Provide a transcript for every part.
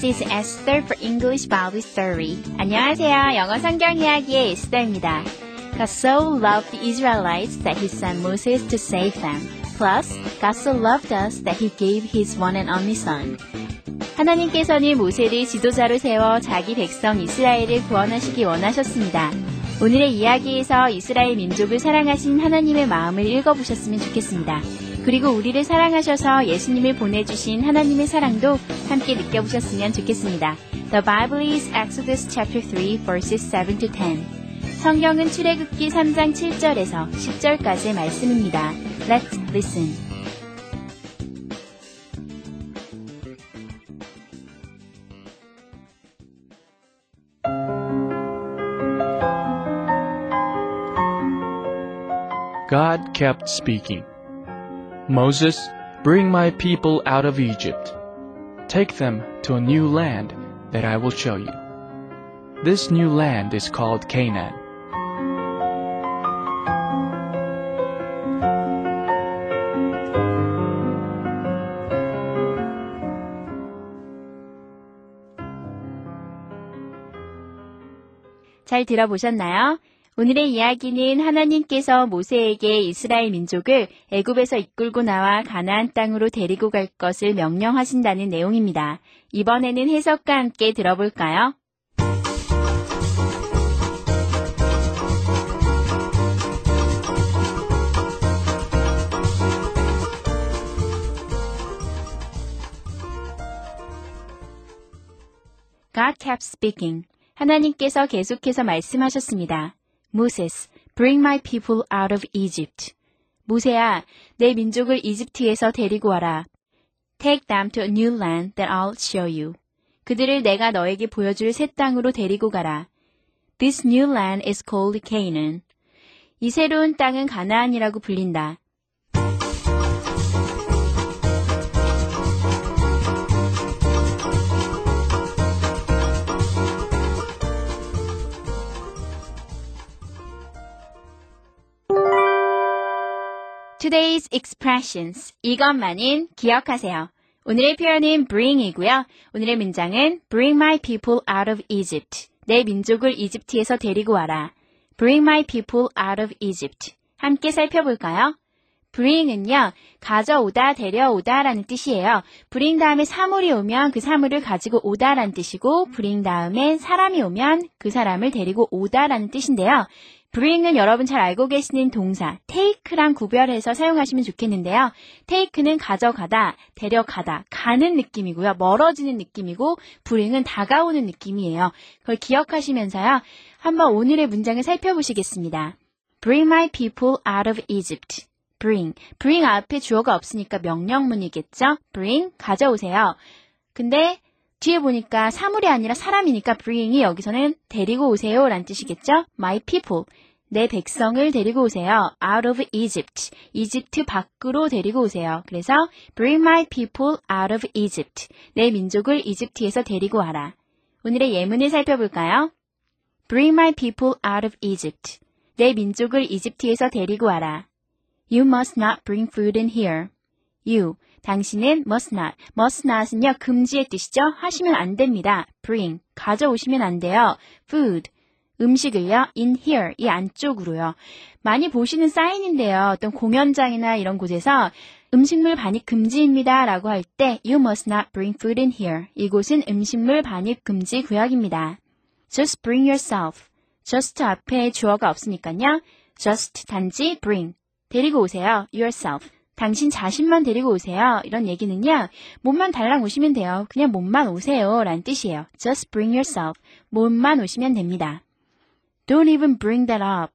This is Esther for English Bible Story. 안녕하세요. 영어 성경 이야기의 에스더입니다. God so loved the Israelites that he sent Moses to save them. Plus, God so loved us that he gave his one and only son. 하나님께서는 모세를 지도자로 세워 자기 백성 이스라엘을 구원하시기 원하셨습니다. 오늘의 이야기에서 이스라엘 민족을 사랑하신 하나님의 마음을 읽어보셨으면 좋겠습니다. 그리고 우리를 사랑하셔서 예수님을 보내주신 하나님의 사랑도 함께 느껴보셨으면 좋겠습니다. The Bible is Exodus chapter 3 verses 7 to 10. 성경은 출애굽기 3장 7절에서 10절까지의 말씀입니다. Let's listen. God kept speaking. Moses, bring my people out of Egypt. Take them to a new land that I will show you. This new land is called Canaan. 잘 들어보셨나요? 오늘의 이야기는 하나님께서 모세에게 이스라엘 민족을 애굽에서 이끌고 나와 가나안 땅으로 데리고 갈 것을 명령하신다는 내용입니다. 이번에는 해석과 함께 들어볼까요? God kept speaking. 하나님께서 계속해서 말씀하셨습니다. Moses, bring my people out of Egypt. 모세야, 내 민족을 이집트에서 데리고 와라. Take them to a new land that I'll show you. 그들을 내가 너에게 보여줄 새 땅으로 데리고 가라. This new land is called Canaan. 이 새로운 땅은 가나안이라고 불린다. Today's expressions. 이것만은 기억하세요. 오늘의 표현은 bring이고요. 오늘의 문장은 bring my people out of Egypt. 내 민족을 이집트에서 데리고 와라. bring my people out of Egypt. 함께 살펴볼까요? bring은요, 가져오다, 데려오다 라는 뜻이에요. bring 다음에 사물이 오면 그 사물을 가지고 오다 라는 뜻이고, bring 다음에 사람이 오면 그 사람을 데리고 오다 라는 뜻인데요. Bring은 여러분 잘 알고 계시는 동사 take랑 구별해서 사용하시면 좋겠는데요. take는 가져가다, 데려가다, 가는 느낌이고요. 멀어지는 느낌이고 bring은 다가오는 느낌이에요. 그걸 기억하시면서요. 한번 오늘의 문장을 살펴보시겠습니다. Bring my people out of Egypt. bring. bring 앞에 주어가 없으니까 명령문이겠죠? bring, 가져오세요. 근데 뒤에 보니까 사물이 아니라 사람이니까 bring이 여기서는 데리고 오세요 라는 뜻이겠죠? my people. 내 백성을 데리고 오세요. out of Egypt. 이집트 밖으로 데리고 오세요. 그래서 bring my people out of Egypt. 내 민족을 이집트에서 데리고 와라. 오늘의 예문을 살펴볼까요? bring my people out of Egypt. 내 민족을 이집트에서 데리고 와라. You must not bring food in here. You. 당신은 must not. must not은요, 금지의 뜻이죠? 하시면 안 됩니다. bring. 가져오시면 안 돼요. food. 음식을요, in here. 이 안쪽으로요. 많이 보시는 사인인데요. 어떤 공연장이나 이런 곳에서 음식물 반입 금지입니다. 라고 할 때, you must not bring food in here. 이곳은 음식물 반입 금지 구역입니다. just bring yourself. just 앞에 주어가 없으니까요. just 단지 bring. 데리고 오세요. yourself. 당신 자신만 데리고 오세요. 이런 얘기는요. 몸만 달랑 오시면 돼요. 그냥 몸만 오세요. 라는 뜻이에요. Just bring yourself. 몸만 오시면 됩니다. Don't even bring that up.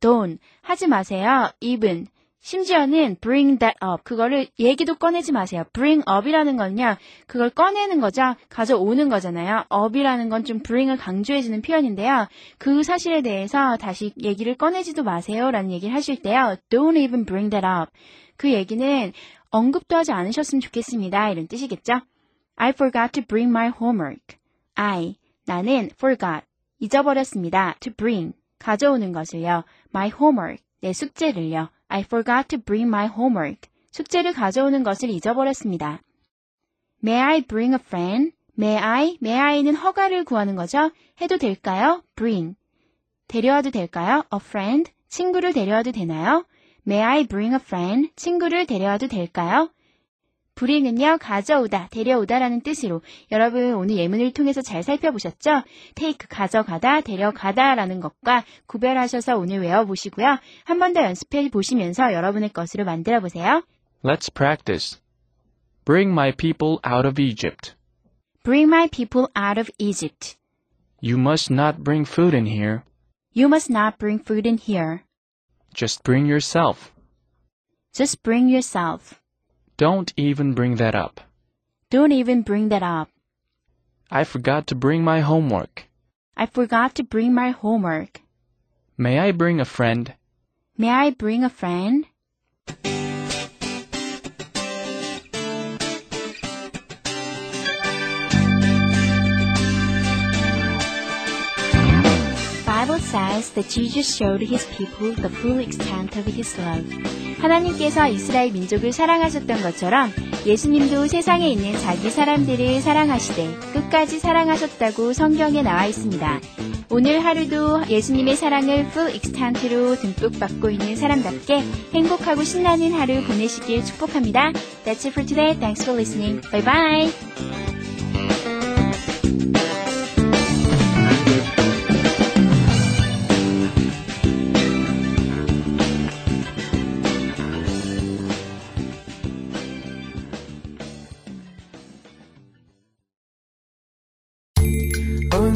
Don't. 하지 마세요. even. 심지어는 bring that up. 그거를 얘기도 꺼내지 마세요. bring up이라는 건요. 그걸 꺼내는 거죠. 가져오는 거잖아요. up이라는 건 좀 bring을 강조해주는 표현인데요. 그 사실에 대해서 다시 얘기를 꺼내지도 마세요. 라는 얘기를 하실 때요. don't even bring that up. 그 얘기는 언급도 하지 않으셨으면 좋겠습니다. 이런 뜻이겠죠. I forgot to bring my homework. I, 나는 forgot, 잊어버렸습니다. to bring, 가져오는 것을요. my homework, 내 숙제를요. I forgot to bring my homework. 숙제를 가져오는 것을 잊어버렸습니다. May I bring a friend? May I? May I는 허가를 구하는 거죠. 해도 될까요? bring. 데려와도 될까요? a friend. 친구를 데려와도 되나요? May I bring a friend? 친구를 데려와도 될까요? Bring은요, 가져오다, 데려오다라는 뜻으로 여러분 오늘 예문을 통해서 잘 살펴보셨죠? take, 가져가다, 데려가다라는 것과 구별하셔서 오늘 외워보시고요. 한 번 더 연습해 보시면서 여러분의 것으로 만들어 보세요. Let's practice. Bring my people out of Egypt. Bring my people out of Egypt. You must not bring food in here. You must not bring food in here. Just bring yourself. Just bring yourself. Don't even bring that up. Don't even bring that up. I forgot to bring my homework. I forgot to bring my homework. May I bring a friend? May I bring a friend? Says that Jesus showed his people the full extent of his love. 하나님께서 이스라엘 민족을 사랑하셨던 것처럼 예수님도 세상에 있는 자기 사람들을 사랑하시되 끝까지 사랑하셨다고 성경에 나와 있습니다. 오늘 하루도 예수님의 사랑을 full extent로 듬뿍 받고 있는 사람답게 행복하고 신나는 하루 보내시길 축복합니다. That's it for today. Thanks for listening. Bye bye.